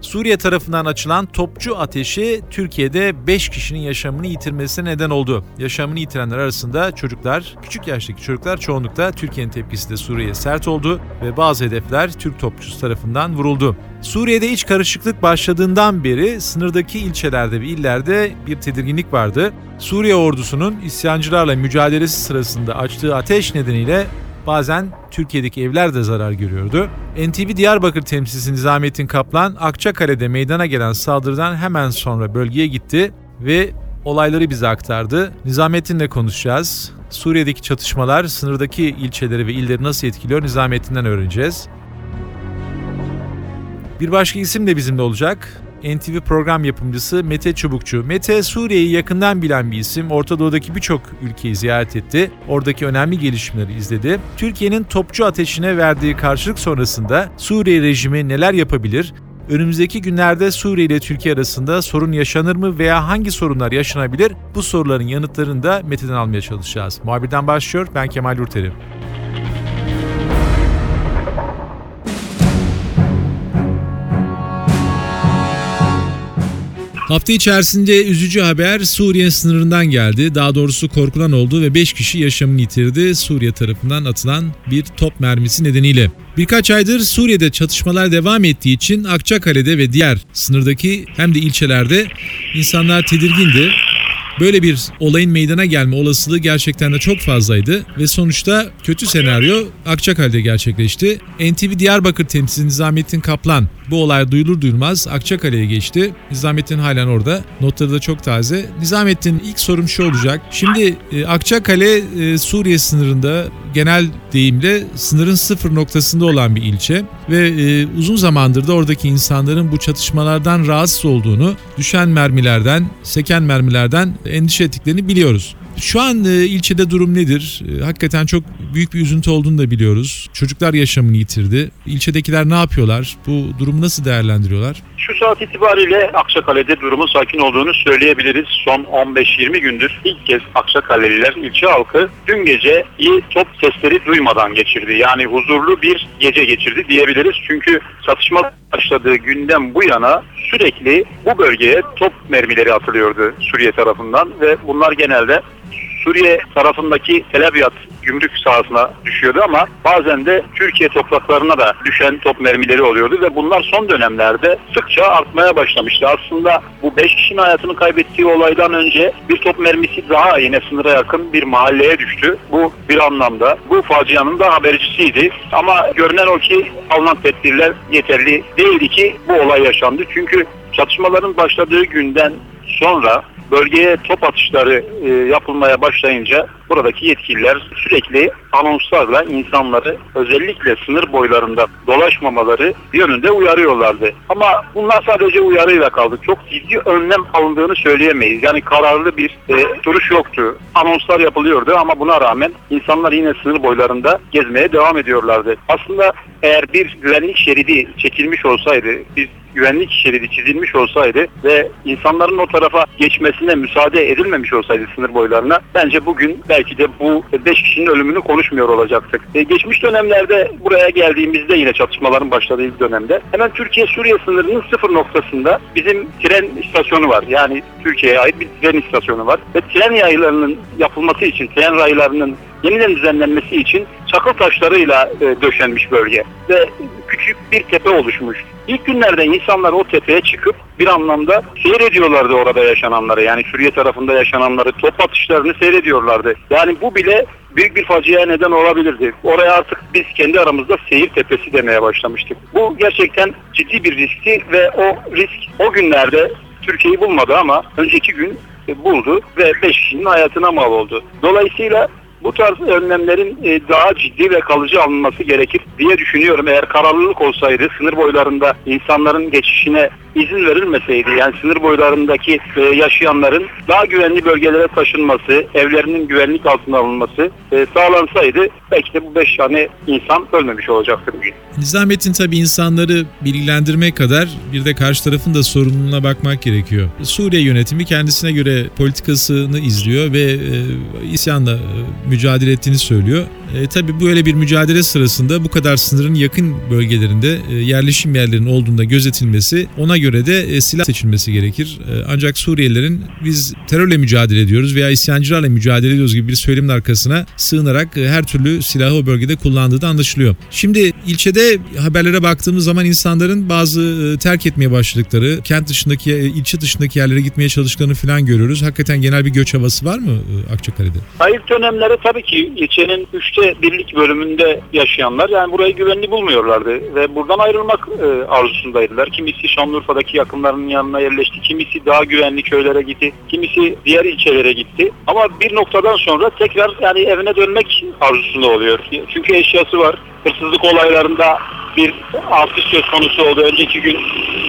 Suriye tarafından açılan topçu ateşi Türkiye'de 5 kişinin yaşamını yitirmesine neden oldu. Yaşamını yitirenler arasında çocuklar, küçük yaştaki çocuklar çoğunlukla Türkiye'nin tepkisi de Suriye'ye sert oldu ve bazı hedefler Türk topçusu tarafından vuruldu. Suriye'de iç karışıklık başladığından beri sınırdaki ilçelerde ve illerde bir tedirginlik vardı. Suriye ordusunun isyancılarla mücadelesi sırasında açtığı ateş nedeniyle Bazen Türkiye'deki evler de zarar görüyordu. NTV Diyarbakır temsilcisi Nizamettin Kaplan, Akçakale'de meydana gelen saldırıdan hemen sonra bölgeye gitti ve olayları bize aktardı. Nizamettin'le konuşacağız. Suriye'deki çatışmalar sınırdaki ilçeleri ve illeri nasıl etkiliyor Nizamettin'den öğreneceğiz. Bir başka isim de bizimle olacak. NTV program yapımcısı Mete Çubukçu. Mete Suriye'yi yakından bilen bir isim. Orta Doğu'daki birçok ülkeyi ziyaret etti. Oradaki önemli gelişmeleri izledi. Türkiye'nin topçu ateşine verdiği karşılık sonrasında Suriye rejimi neler yapabilir? Önümüzdeki günlerde Suriye ile Türkiye arasında sorun yaşanır mı veya hangi sorunlar yaşanabilir? Bu soruların yanıtlarını da Mete'den almaya çalışacağız. Muhabirden başlıyor. Ben Kemal Yurterim. Hafta içerisinde üzücü haber Suriye sınırından geldi. Daha doğrusu korkulan oldu ve 5 kişi yaşamını yitirdi Suriye tarafından atılan bir top mermisi nedeniyle. Birkaç aydır Suriye'de çatışmalar devam ettiği için Akçakale'de ve diğer sınırdaki hem de ilçelerde insanlar tedirgindi. Böyle bir olayın meydana gelme olasılığı gerçekten de çok fazlaydı ve sonuçta kötü senaryo Akçakale'de gerçekleşti. NTV Diyarbakır temsilcisi Nizamettin Kaplan bu olay duyulur duyulmaz Akçakale'ye geçti. Nizamettin halen orada. Notları da çok taze. Nizamettin ilk sorum şu olacak. Şimdi e, Akçakale e, Suriye sınırında genel deyimle sınırın sıfır noktasında olan bir ilçe ve e, uzun zamandır da oradaki insanların bu çatışmalardan rahatsız olduğunu, düşen mermilerden, seken mermilerden endişe ettiklerini biliyoruz. Şu an e, ilçede durum nedir? E, hakikaten çok büyük bir üzüntü olduğunu da biliyoruz. Çocuklar yaşamını yitirdi. İlçedekiler ne yapıyorlar? Bu durumu nasıl değerlendiriyorlar? Şu saat itibariyle Akçakale'de durumun sakin olduğunu söyleyebiliriz. Son 15-20 gündür ilk kez Akçakaleliler ilçe halkı dün gece top sesleri duymadan geçirdi. Yani huzurlu bir gece geçirdi diyebiliriz. Çünkü çatışma başladığı günden bu yana sürekli bu bölgeye top mermileri atılıyordu Suriye tarafından ve bunlar genelde Suriye tarafındaki Tel Abyad gümrük sahasına düşüyordu ama bazen de Türkiye topraklarına da düşen top mermileri oluyordu ve bunlar son dönemlerde sıkça artmaya başlamıştı. Aslında bu 5 kişinin hayatını kaybettiği olaydan önce bir top mermisi daha yine sınıra yakın bir mahalleye düştü. Bu bir anlamda bu facianın da habercisiydi. Ama görünen o ki alınan tedbirler yeterli değildi ki bu olay yaşandı. Çünkü çatışmaların başladığı günden sonra bölgeye top atışları e, yapılmaya başlayınca buradaki yetkililer sürekli anonslarla insanları özellikle sınır boylarında dolaşmamaları yönünde uyarıyorlardı. Ama bunlar sadece uyarıyla kaldı. Çok ciddi önlem alındığını söyleyemeyiz. Yani kararlı bir e, duruş yoktu. Anonslar yapılıyordu ama buna rağmen insanlar yine sınır boylarında gezmeye devam ediyorlardı. Aslında eğer bir güvenlik şeridi çekilmiş olsaydı, bir güvenlik şeridi çizilmiş olsaydı ve insanların o tarafa geçmesine müsaade edilmemiş olsaydı sınır boylarına bence bugün belki de bu 5 kişinin ölümünü konuşmuyor olacaktık. E, geçmiş dönemlerde buraya geldiğimizde yine çatışmaların başladığı dönemde hemen Türkiye-Suriye sınırının sıfır noktasında bizim tren istasyonu var. Yani Türkiye'ye ait bir tren istasyonu var. Ve tren yaylarının yapılması için, tren raylarının yeniden düzenlenmesi için çakıl taşlarıyla e, döşenmiş bölge ve küçük bir tepe oluşmuş. İlk günlerde insanlar o tepeye çıkıp bir anlamda seyrediyorlardı orada yaşananları. Yani Suriye tarafında yaşananları, top atışlarını seyrediyorlardı. Yani bu bile büyük bir faciaya neden olabilirdi. Oraya artık biz kendi aramızda seyir tepesi demeye başlamıştık. Bu gerçekten ciddi bir riskti ve o risk o günlerde Türkiye'yi bulmadı ama önceki gün buldu ve 5 kişinin hayatına mal oldu. Dolayısıyla Bu tarz önlemlerin e, daha ciddi ve kalıcı alınması gerekir diye düşünüyorum. Eğer kararlılık olsaydı sınır boylarında insanların geçişine izin verilmeseydi yani sınır boylarındaki e, yaşayanların daha güvenli bölgelere taşınması, evlerinin güvenlik altına alınması e, sağlansaydı belki de bu beş tane insan ölmemiş olacaktır bugün. Nizamettin tabi insanları bilgilendirmek kadar bir de karşı tarafın da sorumluluğuna bakmak gerekiyor. Suriye yönetimi kendisine göre politikasını izliyor ve isyanla mücadele ettiğini söylüyor. E, tabi böyle bir mücadele sırasında bu kadar sınırın yakın bölgelerinde e, yerleşim yerlerinin olduğunda gözetilmesi ona göre de e, silah seçilmesi gerekir. E, ancak Suriyelilerin biz terörle mücadele ediyoruz veya isyancılarla mücadele ediyoruz gibi bir söylemin arkasına sığınarak e, her türlü silahı o bölgede kullandığı da anlaşılıyor. Şimdi ilçede haberlere baktığımız zaman insanların bazı e, terk etmeye başladıkları, kent dışındaki, e, ilçe dışındaki yerlere gitmeye çalıştıklarını falan görüyoruz. Hakikaten genel bir göç havası var mı e, Akçakale'de? Hayır dönemleri tabii ki ilçenin üçte birlik bölümünde yaşayanlar yani burayı güvenli bulmuyorlardı ve buradan ayrılmak e, arzusundaydılar. Kimisi Şanlıurfa'daki yakınlarının yanına yerleşti, kimisi daha güvenli köylere gitti, kimisi diğer ilçelere gitti. Ama bir noktadan sonra tekrar yani evine dönmek arzusunda oluyor. Çünkü eşyası var. Hırsızlık olaylarında bir artış söz konusu oldu. Önceki gün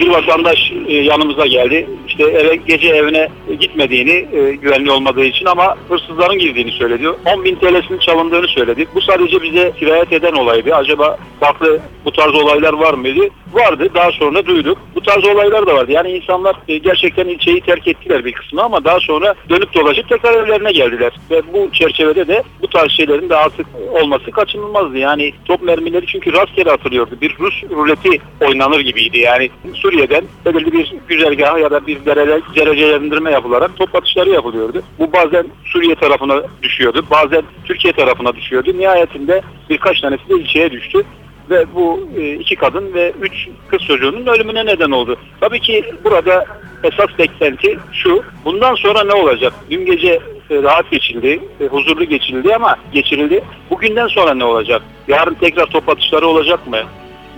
bir vatandaş e, yanımıza geldi. İşte eve, gece evine gitmediğini e, güvenli olmadığı için ama hırsızların girdiğini söyledi. 10 bin TL'sinin çalındığını söyledi. Bu sadece bize sirayet eden olaydı. Acaba farklı bu tarz olaylar var mıydı? Vardı. Daha sonra duyduk. Bu tarz olaylar da vardı. Yani insanlar e, gerçekten ilçeyi terk ettiler bir kısmı ama daha sonra dönüp dolaşıp tekrar evlerine geldiler. Ve bu çerçevede de bu tarz şeylerin de artık olması kaçınılmazdı. Yani top mermileri çünkü rastgele atılıyordu. Bir Rus ruleti oynanır gibiydi. Yani Suriye'den belirli bir güzergaha ya da bir derece, derecelendirme yapılarak top atışları yapılıyordu. Bu bazen Suriye tarafına düşüyordu. Bazen Türkiye tarafına düşüyordu. Nihayetinde birkaç tanesi de ilçeye düştü ve bu e, iki kadın ve üç kız çocuğunun ölümüne neden oldu. Tabii ki burada esas beklenti şu, bundan sonra ne olacak? Dün gece e, rahat geçildi, e, huzurlu geçildi ama geçirildi. Bugünden sonra ne olacak? Yarın tekrar top atışları olacak mı?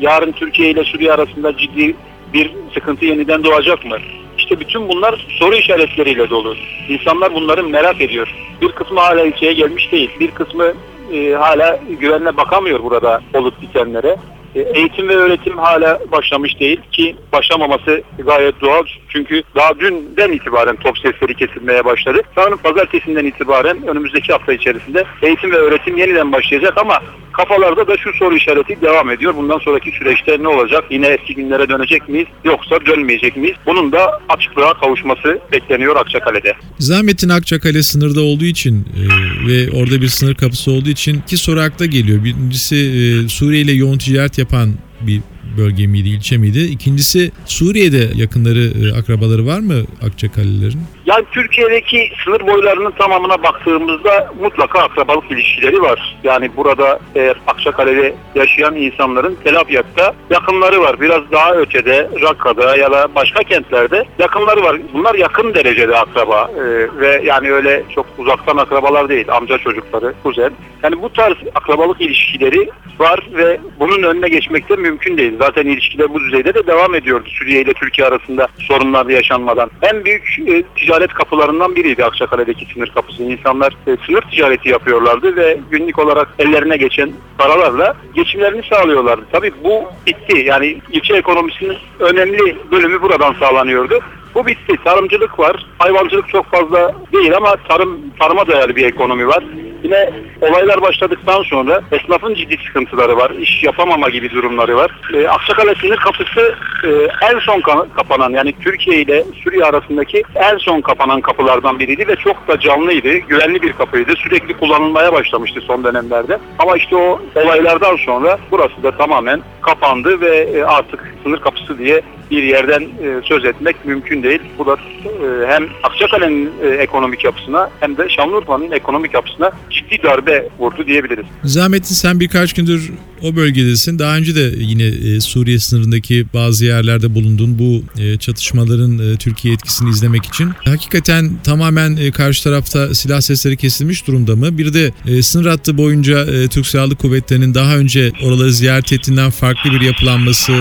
Yarın Türkiye ile Suriye arasında ciddi bir sıkıntı yeniden doğacak mı? İşte bütün bunlar soru işaretleriyle dolu. İnsanlar bunları merak ediyor. Bir kısmı hala ilçeye gelmiş değil. Bir kısmı e, hala güvenle bakamıyor burada olup bitenlere. E, eğitim ve öğretim hala başlamış değil ki başlamaması gayet doğal. Çünkü daha dünden itibaren top sesleri kesilmeye başladı. Sanırım pazartesinden itibaren önümüzdeki hafta içerisinde eğitim ve öğretim yeniden başlayacak ama kafalarda da şu soru işareti devam ediyor. Bundan sonraki süreçte ne olacak? Yine eski günlere dönecek miyiz? Yoksa dönmeyecek miyiz? Bunun da açıklığa kavuşması bekleniyor Akçakale'de. Zahmettin Akçakale sınırda olduğu için e, ve orada bir sınır kapısı olduğu için iki soru akla geliyor. Birincisi e, Suriye ile yoğun ticaret yapan bir bölge miydi, ilçe miydi? İkincisi Suriye'de yakınları, e, akrabaları var mı Akçakale'lerin? Yani Türkiye'deki sınır boylarının tamamına baktığımızda mutlaka akrabalık ilişkileri var. Yani burada eğer Akçakale'de yaşayan insanların Tel Abyad'da yakınları var. Biraz daha ötede, Rakka'da ya da başka kentlerde yakınları var. Bunlar yakın derecede akraba ee, ve yani öyle çok uzaktan akrabalar değil. Amca çocukları, kuzen. Yani bu tarz akrabalık ilişkileri var ve bunun önüne geçmek de mümkün değil. Zaten ilişkiler bu düzeyde de devam ediyordu Suriye ile Türkiye arasında sorunlar yaşanmadan. En büyük e, ticaret kapılarından biriydi Akçakale'deki sınır kapısı. İnsanlar e, sınır ticareti yapıyorlardı ve günlük olarak ellerine geçen paralarla geçimlerini sağlıyorlardı. Tabii bu bitti. Yani ilçe ekonomisinin önemli bölümü buradan sağlanıyordu. Bu bitti. Tarımcılık var. Hayvancılık çok fazla değil ama tarım tarıma dayalı bir ekonomi var. Yine olaylar başladıktan sonra esnafın ciddi sıkıntıları var. İş yapamama gibi durumları var. E, Akçakale sınır kapısı e, en son ka- kapanan yani Türkiye ile Suriye arasındaki en son kapanan kapılardan biriydi ve çok da canlıydı. Güvenli bir kapıydı. Sürekli kullanılmaya başlamıştı son dönemlerde. Ama işte o olaylardan sonra burası da tamamen kapandı ve e, artık sınır kapısı diye bir yerden e, söz etmek mümkün değil. Bu da e, hem Akçakale'nin e, ekonomik yapısına hem de Şanlıurfa'nın ekonomik yapısına ciddi darbe vurdu diyebiliriz. Zahmettin sen birkaç gündür o bölgedesin. Daha önce de yine e, Suriye sınırındaki bazı yerlerde bulundun bu e, çatışmaların e, Türkiye etkisini izlemek için. Hakikaten tamamen karşı tarafta silah sesleri kesilmiş durumda mı? Bir de sınır hattı boyunca Türk Silahlı Kuvvetleri'nin daha önce oraları ziyaret ettiğinden farklı bir yapılanması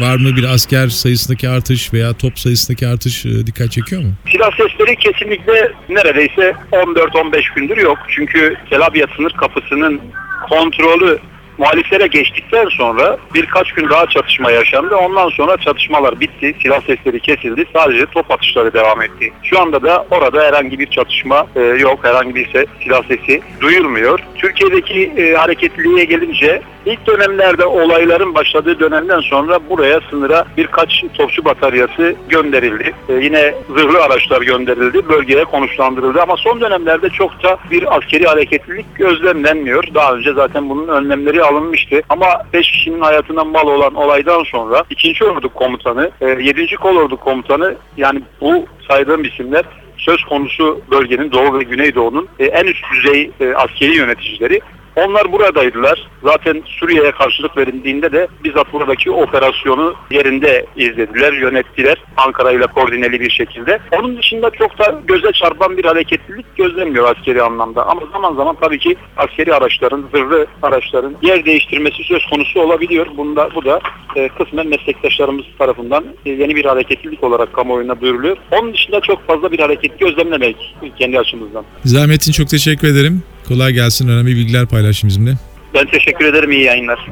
Var mı bir asker sayısındaki artış veya top sayısındaki artış e, dikkat çekiyor mu? Silah sesleri kesinlikle neredeyse 14-15 gündür yok. Çünkü Tel Abyad sınır kapısının kontrolü muhaliflere geçtikten sonra birkaç gün daha çatışma yaşandı. Ondan sonra çatışmalar bitti. Silah sesleri kesildi. Sadece top atışları devam etti. Şu anda da orada herhangi bir çatışma e, yok. Herhangi bir ses, silah sesi duyulmuyor. Türkiye'deki e, hareketliliğe gelince ilk dönemlerde olayların başladığı dönemden sonra buraya sınıra birkaç topçu bataryası gönderildi. E, yine zırhlı araçlar gönderildi. Bölgeye konuşlandırıldı ama son dönemlerde çok da bir askeri hareketlilik gözlemlenmiyor. Daha önce zaten bunun önlemleri alınmıştı. Ama 5 kişinin hayatından mal olan olaydan sonra 2. Ordu Komutanı, e, 7. Kolordu Komutanı yani bu saydığım isimler söz konusu bölgenin Doğu ve Güneydoğu'nun e, en üst düzey e, askeri yöneticileri. Onlar buradaydılar. Zaten Suriye'ye karşılık verildiğinde de bizzat buradaki operasyonu yerinde izlediler, yönettiler. Ankara ile koordineli bir şekilde. Onun dışında çok da göze çarpan bir hareketlilik gözlenmiyor askeri anlamda. Ama zaman zaman tabii ki askeri araçların, zırhlı araçların yer değiştirmesi söz konusu olabiliyor. Bunda, bu da e, kısmen meslektaşlarımız tarafından e, yeni bir hareketlilik olarak kamuoyuna duyuruluyor. Onun dışında çok fazla bir hareket gözlemlemek kendi açımızdan. Nizamettin çok teşekkür ederim. Kolay gelsin. Önemli bilgiler paylaştın bizimle. Ben teşekkür ederim. İyi yayınlar.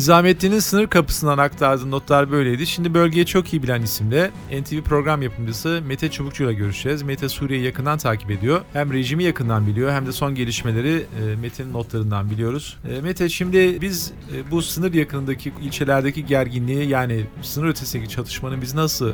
Nizamettin'in sınır kapısından aktardığı notlar böyleydi. Şimdi bölgeyi çok iyi bilen isimle NTV program yapımcısı Mete Çubukçu ile görüşeceğiz. Mete Suriye'yi yakından takip ediyor. Hem rejimi yakından biliyor hem de son gelişmeleri e, Mete'nin notlarından biliyoruz. E, Mete şimdi biz e, bu sınır yakınındaki ilçelerdeki gerginliği yani sınır ötesindeki çatışmanın bizi nasıl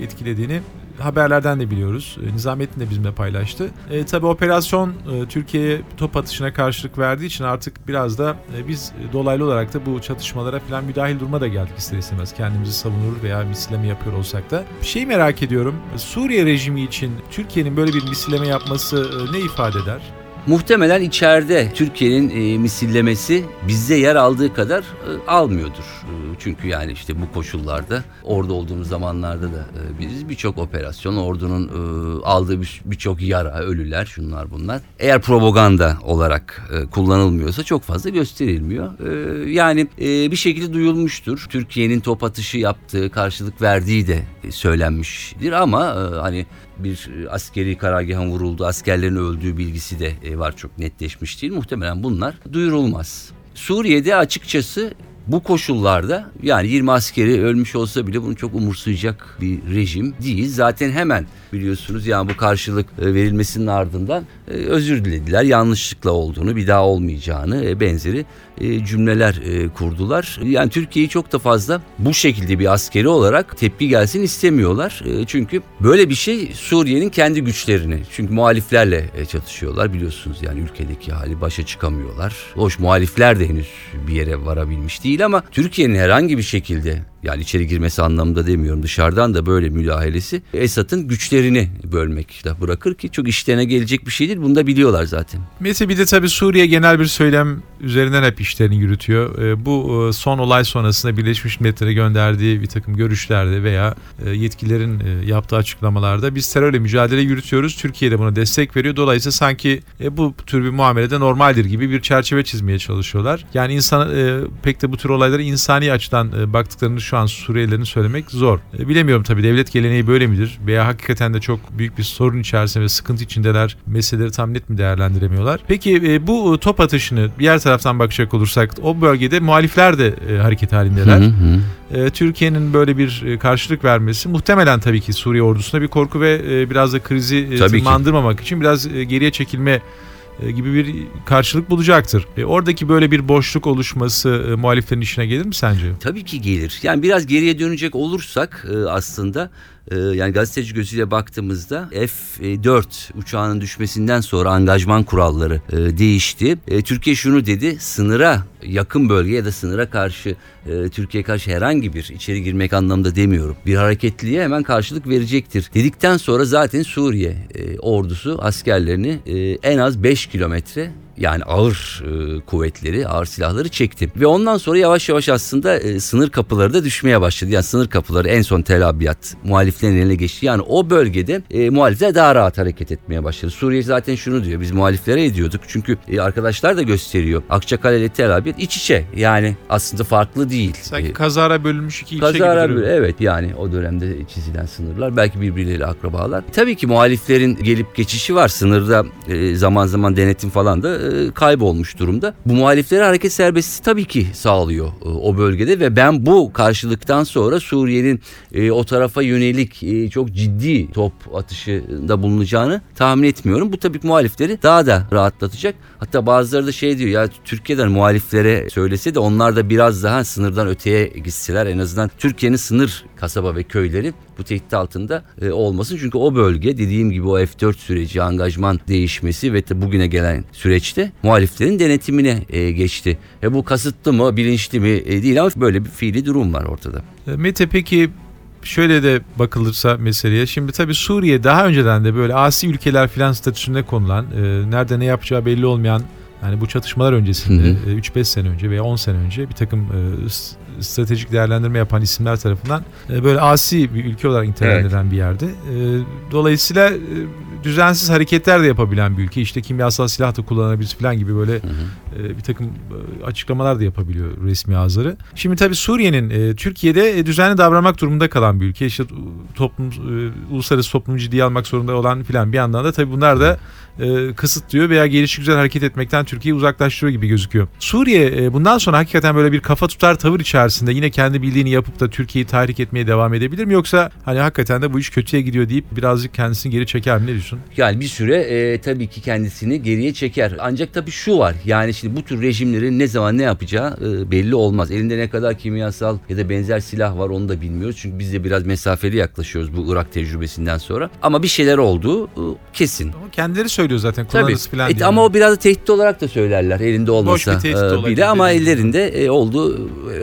etkilediğini haberlerden de biliyoruz. E, Nizamettin de bizimle paylaştı. E, tabii operasyon e, Türkiye'ye top atışına karşılık verdiği için artık biraz da e, biz dolaylı olarak da bu çatışmalara falan müdahil duruma da geldik ister istemez. Kendimizi savunur veya misilleme yapıyor olsak da. Bir şey merak ediyorum. Suriye rejimi için Türkiye'nin böyle bir misilleme yapması e, ne ifade eder? Muhtemelen içeride Türkiye'nin e, misillemesi bizde yer aldığı kadar e, almıyordur. E, çünkü yani işte bu koşullarda orada olduğumuz zamanlarda da e, biz birçok operasyon ordunun e, aldığı bir- birçok yara, ölüler, şunlar bunlar. Eğer propaganda olarak e, kullanılmıyorsa çok fazla gösterilmiyor. E, yani e, bir şekilde duyulmuştur. Türkiye'nin top atışı yaptığı, karşılık verdiği de e, söylenmiştir ama e, hani bir e, askeri karargahın vurulduğu, askerlerin öldüğü bilgisi de e, var çok netleşmiş değil. Muhtemelen bunlar duyurulmaz. Suriye'de açıkçası bu koşullarda yani 20 askeri ölmüş olsa bile bunu çok umursayacak bir rejim değil. Zaten hemen biliyorsunuz yani bu karşılık e, verilmesinin ardından e, özür dilediler. Yanlışlıkla olduğunu, bir daha olmayacağını e, benzeri cümleler kurdular. Yani Türkiye'yi çok da fazla bu şekilde bir askeri olarak tepki gelsin istemiyorlar. Çünkü böyle bir şey Suriye'nin kendi güçlerini. Çünkü muhaliflerle çatışıyorlar biliyorsunuz yani ülkedeki hali başa çıkamıyorlar. Hoş muhalifler de henüz bir yere varabilmiş değil ama Türkiye'nin herhangi bir şekilde yani içeri girmesi anlamında demiyorum dışarıdan da böyle müdahalesi Esad'ın güçlerini bölmekle bırakır ki çok işlerine gelecek bir şey değil. Bunu da biliyorlar zaten. Mete bir de tabii Suriye genel bir söylem üzerinden hep işlerini yürütüyor. E, bu e, son olay sonrasında Birleşmiş Milletler'e gönderdiği bir takım görüşlerde veya e, yetkililerin yaptığı açıklamalarda biz terörle mücadele yürütüyoruz. Türkiye de buna destek veriyor. Dolayısıyla sanki bu tür bir muamelede normaldir gibi bir çerçeve çizmeye çalışıyorlar. Yani insan pek de bu tür olaylara insani açıdan baktıklarını şu an Suriyelilerin söylemek zor. E, bilemiyorum tabii devlet geleneği böyle midir? Veya hakikaten de çok büyük bir sorun içerisinde ve sıkıntı içindeler. Meseleleri tam net mi değerlendiremiyorlar? Peki e, bu e, top atışını diğer taraftan bakacak olursak o bölgede muhalifler de hareket halindeler. Hı hı. Türkiye'nin böyle bir karşılık vermesi muhtemelen tabii ki Suriye ordusuna bir korku ve biraz da krizi Tabii ki. tırmandırmamak için biraz geriye çekilme gibi bir karşılık bulacaktır. E, oradaki böyle bir boşluk oluşması e, muhaliflerin işine gelir mi sence? Tabii ki gelir. Yani biraz geriye dönecek olursak e, aslında e, yani gazeteci gözüyle baktığımızda F-4 uçağının düşmesinden sonra angajman kuralları e, değişti. E, Türkiye şunu dedi sınıra yakın bölge ya da sınıra karşı e, Türkiye karşı herhangi bir içeri girmek anlamda demiyorum. Bir hareketliliğe hemen karşılık verecektir. Dedikten sonra zaten Suriye ordusu askerlerini en az 5 kilometre yani ağır e, kuvvetleri, ağır silahları çekti. Ve ondan sonra yavaş yavaş aslında e, sınır kapıları da düşmeye başladı. Yani sınır kapıları en son Tel Abyad muhaliflerin eline geçti. Yani o bölgede e, muhalifler daha rahat hareket etmeye başladı. Suriye zaten şunu diyor. Biz muhaliflere ediyorduk. Çünkü e, arkadaşlar da gösteriyor. Akçakale ile Tel Abyad iç içe. Yani aslında farklı değil. Sanki E, kazara bölünmüş iki ilçe gibi Kazara duruyor. bir- evet yani o dönemde çizilen sınırlar belki birbirleriyle akrabalar. Tabii ki muhaliflerin gelip geçişi var sınırda e, zaman zaman denetim falan da e, kaybolmuş durumda. Bu muhaliflere hareket serbestisi tabii ki sağlıyor e, o bölgede ve ben bu karşılıktan sonra Suriye'nin e, o tarafa yönelik e, çok ciddi top atışında bulunacağını tahmin etmiyorum. Bu tabii ki muhalifleri daha da rahatlatacak. Hatta bazıları da şey diyor ya Türkiye'den muhaliflere söylese de onlar da biraz daha sınırdan öteye gitseler en azından Türkiye'nin sınır kasaba ve köyleri bu tehdit altında e, olmasın. Çünkü o bölge dediğim gibi o F4 süreci, angajman değişmesi ve de bugüne gelen süreçte muhaliflerin denetimine e, geçti. E, bu kasıtlı mı, bilinçli mi e, değil ama böyle bir fiili durum var ortada. E, Mete peki şöyle de bakılırsa meseleye. Şimdi tabii Suriye daha önceden de böyle asi ülkeler filan statüsünde konulan, e, nerede ne yapacağı belli olmayan yani bu çatışmalar öncesinde Hı e, 3-5 sene önce veya 10 sene önce bir takım e, stratejik değerlendirme yapan isimler tarafından e, böyle asi bir ülke olarak nitelendirilen bir yerde. E, Dolayısıyla e, düzensiz hareketler de yapabilen bir ülke. İşte kimyasal silah da kullanabilir falan gibi böyle Hı hı. e, bir takım e, açıklamalar da yapabiliyor resmi ağızları. Şimdi tabii Suriye'nin e, Türkiye'de e, düzenli davranmak durumunda kalan bir ülke. İşte toplum e, uluslararası toplumu ciddiye almak zorunda olan filan bir yandan da tabii bunlar da e, kısıtlıyor veya gelişi güzel hareket etmekten Türkiye'yi uzaklaştırıyor gibi gözüküyor. Suriye e, bundan sonra hakikaten böyle bir kafa tutar tavır içerisinde yine kendi bildiğini yapıp da Türkiye'yi tahrik etmeye devam edebilir mi yoksa hani hakikaten de bu iş kötüye gidiyor deyip birazcık kendisini geri çeker mi ne diyorsun? Yani bir süre e, tabii ki kendisini geriye çeker. Ancak tabii şu var. Yani şimdi bu tür rejimlerin ne zaman ne yapacağı e, belli olmaz. Elinde ne kadar kimyasal ya da benzer silah var onu da bilmiyoruz. Çünkü biz de biraz mesafeli yaklaşıyoruz bu Irak tecrübesinden sonra. Ama bir şeyler olduğu e, kesin. Ama kendileri söylüyor zaten Tabii. kullanırız falan E, ama o biraz da tehdit olarak da söylerler elinde olmasa bir tehdit e, olabilir bile ama ellerinde e, olduğu e,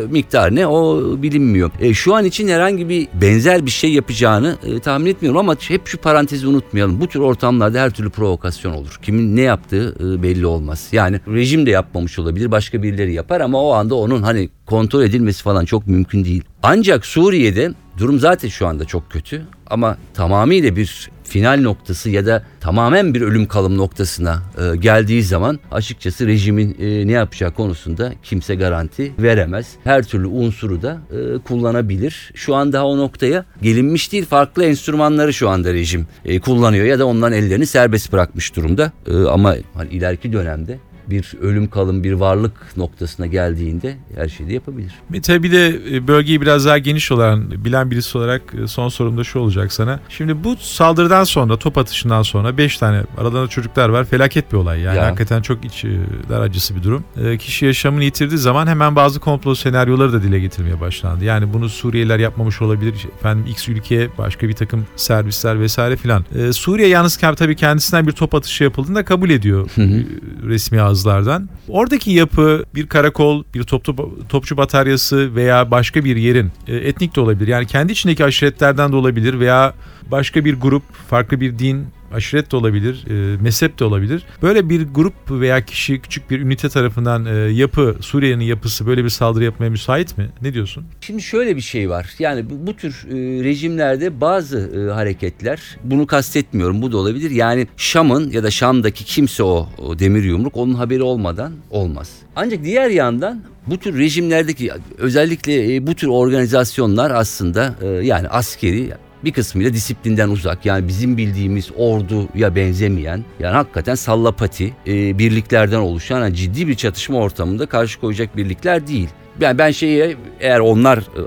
miktar ne o bilinmiyor. E, şu an için herhangi bir benzer bir şey yapacağını e, tahmin etmiyorum ama hep şu parantezi unutmayalım. Bu tür ortamlarda her türlü provokasyon olur. Kimin ne yaptığı e, belli olmaz. Yani rejim de yapmamış olabilir başka birileri yapar ama o anda onun hani kontrol edilmesi falan çok mümkün değil. Ancak Suriye'de durum zaten şu anda çok kötü ama tamamıyla bir final noktası ya da tamamen bir ölüm kalım noktasına e, geldiği zaman açıkçası rejimin e, ne yapacağı konusunda kimse garanti veremez. Her türlü unsuru da e, kullanabilir. Şu an daha o noktaya gelinmiş değil. Farklı enstrümanları şu anda rejim e, kullanıyor ya da onların ellerini serbest bırakmış durumda. E, ama hani ileriki dönemde bir ölüm kalım bir varlık noktasına geldiğinde her şeyi de yapabilir. Tabii bir de e, bölgeyi biraz daha geniş olan bilen birisi olarak e, son sorum da şu olacak sana. Şimdi bu saldırıdan sonra top atışından sonra 5 tane aralarında çocuklar var. Felaket bir olay yani Ya. hakikaten çok iç e, dar acısı bir durum. E, Kişi yaşamını yitirdiği zaman hemen bazı komplo senaryoları da dile getirmeye başlandı. Yani bunu Suriyeliler yapmamış olabilir. Efendim X ülkeye başka bir takım servisler vesaire filan. E, Suriye yalnız tabii kendisinden bir top atışı yapıldığında kabul ediyor Hı hı. resmi ağızlardan. Oradaki yapı bir karakol, bir toplu, topçu bataryası veya başka bir yerin e, etnik de olabilir. Yani kendi içindeki aşiretlerden de olabilir veya başka bir grup, farklı bir din, aşiret de olabilir, e, mezhep de olabilir. Böyle bir grup veya kişi küçük bir ünite tarafından e, yapı, Suriye'nin yapısı böyle bir saldırı yapmaya müsait mi? Ne diyorsun? Şimdi şöyle bir şey var. Yani bu, bu tür e, rejimlerde bazı e, hareketler bunu kastetmiyorum bu da olabilir. Yani Şam'ın ya da Şam'daki kimse o, o demir yumruk onun haberi olmadan olmaz. Ancak diğer yandan bu tür rejimlerdeki özellikle e, bu tür organizasyonlar aslında e, yani askeri bir kısmıyla disiplinden uzak yani bizim bildiğimiz orduya benzemeyen yani hakikaten sallapati e, birliklerden oluşan yani ciddi bir çatışma ortamında karşı koyacak birlikler değil. Yani ben şeye eğer onlar e,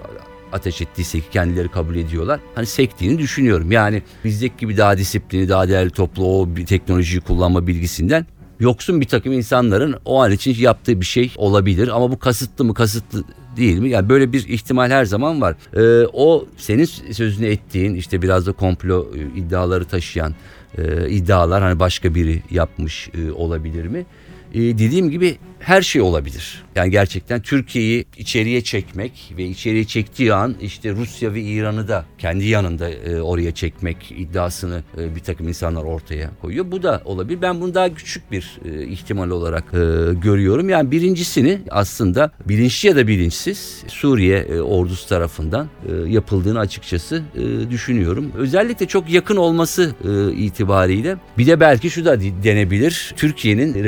ateş ettiyse ki kendileri kabul ediyorlar. Hani sektiğini düşünüyorum. Yani bizdeki gibi daha disiplini, daha değerli toplu o bir teknolojiyi kullanma bilgisinden yoksun bir takım insanların o an için yaptığı bir şey olabilir. Ama bu kasıtlı mı kasıtlı değil mi? Yani böyle bir ihtimal her zaman var. Ee, o senin sözünü ettiğin işte biraz da komplo e, iddiaları taşıyan e, iddialar hani başka biri yapmış e, olabilir mi? E, dediğim gibi her şey olabilir. Yani gerçekten Türkiye'yi içeriye çekmek ve içeriye çektiği an işte Rusya ve İran'ı da kendi yanında e, oraya çekmek iddiasını e, bir takım insanlar ortaya koyuyor. Bu da olabilir. Ben bunu daha küçük bir e, ihtimal olarak görüyorum. Yani birincisini aslında bilinçli ya da bilinçsiz Suriye e, ordusu tarafından yapıldığını açıkçası düşünüyorum. Özellikle çok yakın olması e, itibariyle bir de belki şu da denebilir. Türkiye'nin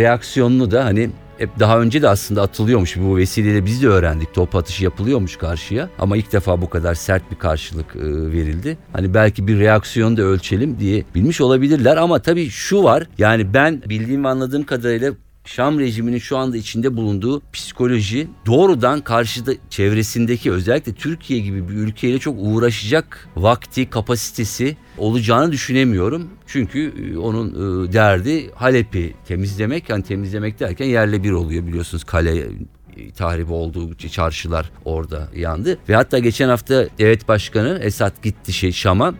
reaksiyonunu da hani hep daha önce de aslında atılıyormuş. Bu vesileyle biz de öğrendik. Top atışı yapılıyormuş karşıya. Ama ilk defa bu kadar sert bir karşılık e, verildi. Hani belki bir reaksiyon da ölçelim diye bilmiş olabilirler. Ama tabii şu var. Yani ben bildiğim ve anladığım kadarıyla Şam rejiminin şu anda içinde bulunduğu psikoloji doğrudan karşıda çevresindeki özellikle Türkiye gibi bir ülkeyle çok uğraşacak vakti, kapasitesi olacağını düşünemiyorum. Çünkü e, onun e, derdi Halep'i temizlemek. Yani temizlemek derken yerle bir oluyor biliyorsunuz kale e, tahribi olduğu çarşılar orada yandı. Ve hatta geçen hafta devlet başkanı Esad gitti şey Şam'a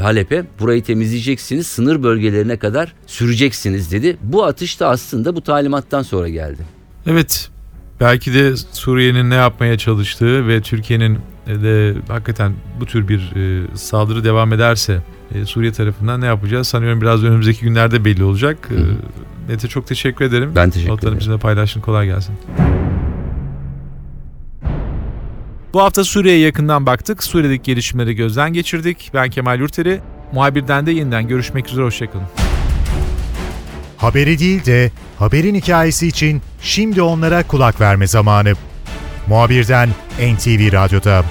Halep'e burayı temizleyeceksiniz sınır bölgelerine kadar süreceksiniz dedi. Bu atış da aslında bu talimattan sonra geldi. Evet belki de Suriye'nin ne yapmaya çalıştığı ve Türkiye'nin de hakikaten bu tür bir e, saldırı devam ederse e, Suriye tarafından ne yapacağız sanıyorum biraz önümüzdeki günlerde belli olacak. Hı hı. E, Mete çok teşekkür ederim. Ben teşekkür Notlarını ederim. bizimle paylaştın kolay gelsin. Bu hafta Suriye'ye yakından baktık. Suriye'deki gelişmeleri gözden geçirdik. Ben Kemal Yurteri. Muhabirden de yeniden görüşmek üzere. Hoşçakalın. Haberi değil de haberin hikayesi için şimdi onlara kulak verme zamanı. Muhabirden NTV Radyo'da.